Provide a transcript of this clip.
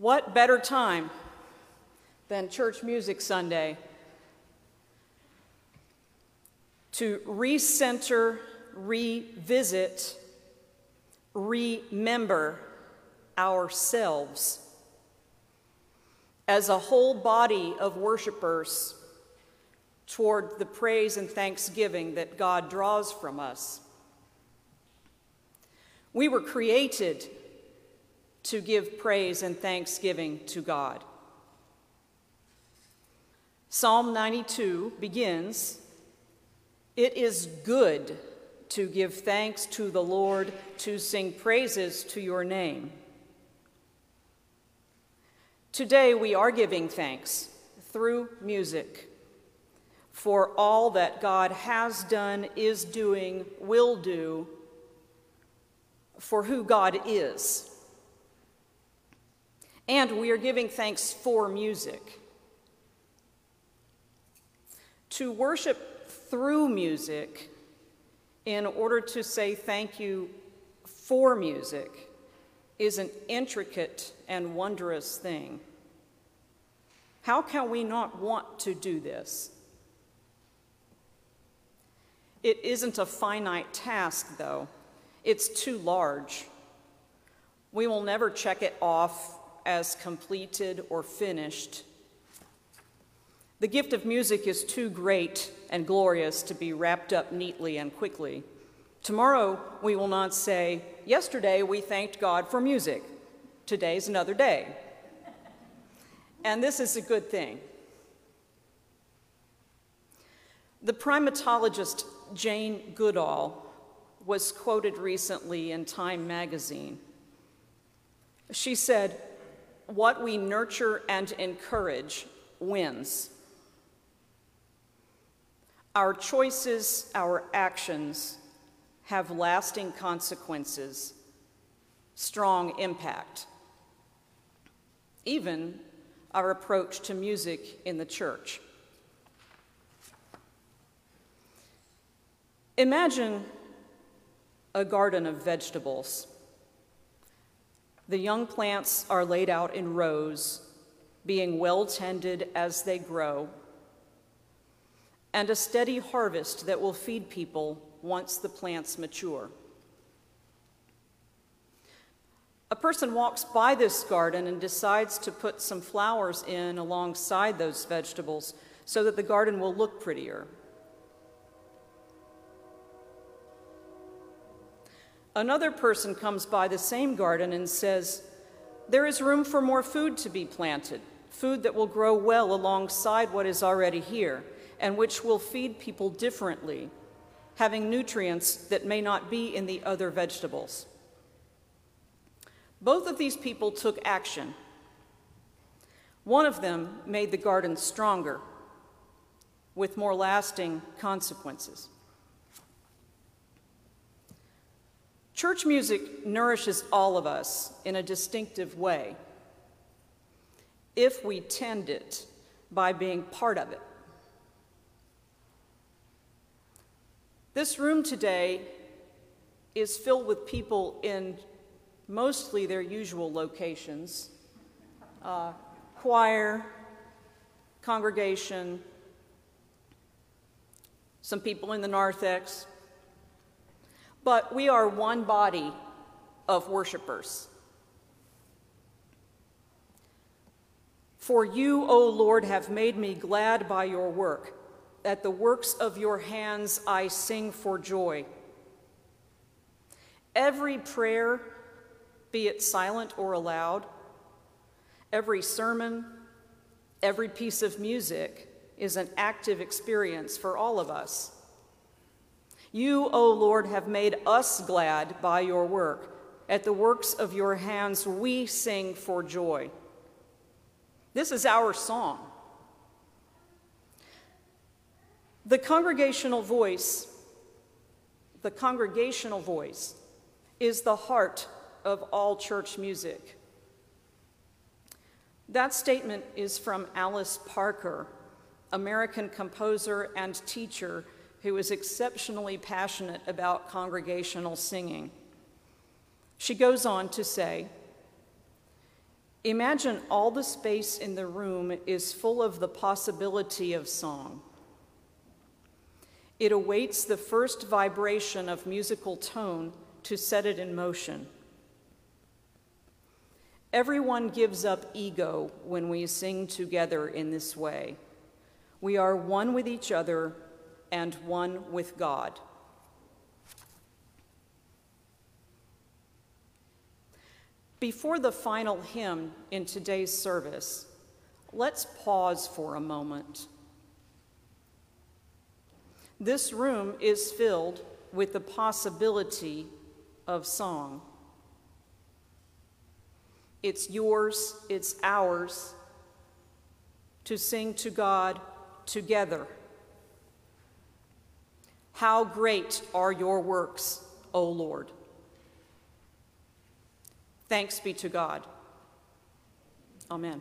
What better time than Church Music Sunday to recenter, revisit, remember ourselves as a whole body of worshipers toward the praise and thanksgiving that God draws from us. We were created to give praise and thanksgiving to God. Psalm 92 begins It is good to give thanks to the Lord, to sing praises to your name. Today we are giving thanks through music for all that God has done, is doing, will do, for who God is. And we are giving thanks for music. To worship through music in order to say thank you for music is an intricate and wondrous thing. How can we not want to do this? It isn't a finite task, though. It's too large. We will never check it off as completed or finished. The gift of music is too great and glorious to be wrapped up neatly and quickly. Tomorrow, we will not say, Yesterday we thanked God for music. Today's another day. And this is a good thing. The primatologist Jane Goodall was quoted recently in Time magazine. She said, What we nurture and encourage wins. Our choices, our actions have lasting consequences, strong impact. Even our approach to music in the church. Imagine a garden of vegetables. The young plants are laid out in rows, being well tended as they grow, and a steady harvest that will feed people once the plants mature. A person walks by this garden and decides to put some flowers in alongside those vegetables so that the garden will look prettier. Another person comes by the same garden and says, There is room for more food to be planted, food that will grow well alongside what is already here, and which will feed people differently, having nutrients that may not be in the other vegetables. Both of these people took action. One of them made the garden stronger with more lasting consequences. Church music nourishes all of us in a distinctive way if we tend it by being part of it. This room today is filled with people in mostly their usual locations uh, choir, congregation, some people in the narthex. But we are one body of worshipers. For you, O Lord, have made me glad by your work. At the works of your hands I sing for joy. Every prayer be it silent or aloud. Every sermon, every piece of music is an active experience for all of us. You, O Lord, have made us glad by your work. At the works of your hands, we sing for joy. This is our song. The congregational voice, the congregational voice, is the heart of all church music. That statement is from Alice Parker, American composer and teacher who is exceptionally passionate about congregational singing. She goes on to say, Imagine all the space in the room is full of the possibility of song. It awaits the first vibration of musical tone to set it in motion. Everyone gives up ego when we sing together in this way. We are one with each other and one with God. Before the final hymn in today's service, let's pause for a moment. This room is filled with the possibility of song. It's yours, it's ours to sing to God together. How great are your works, O Lord! Thanks be to God. Amen.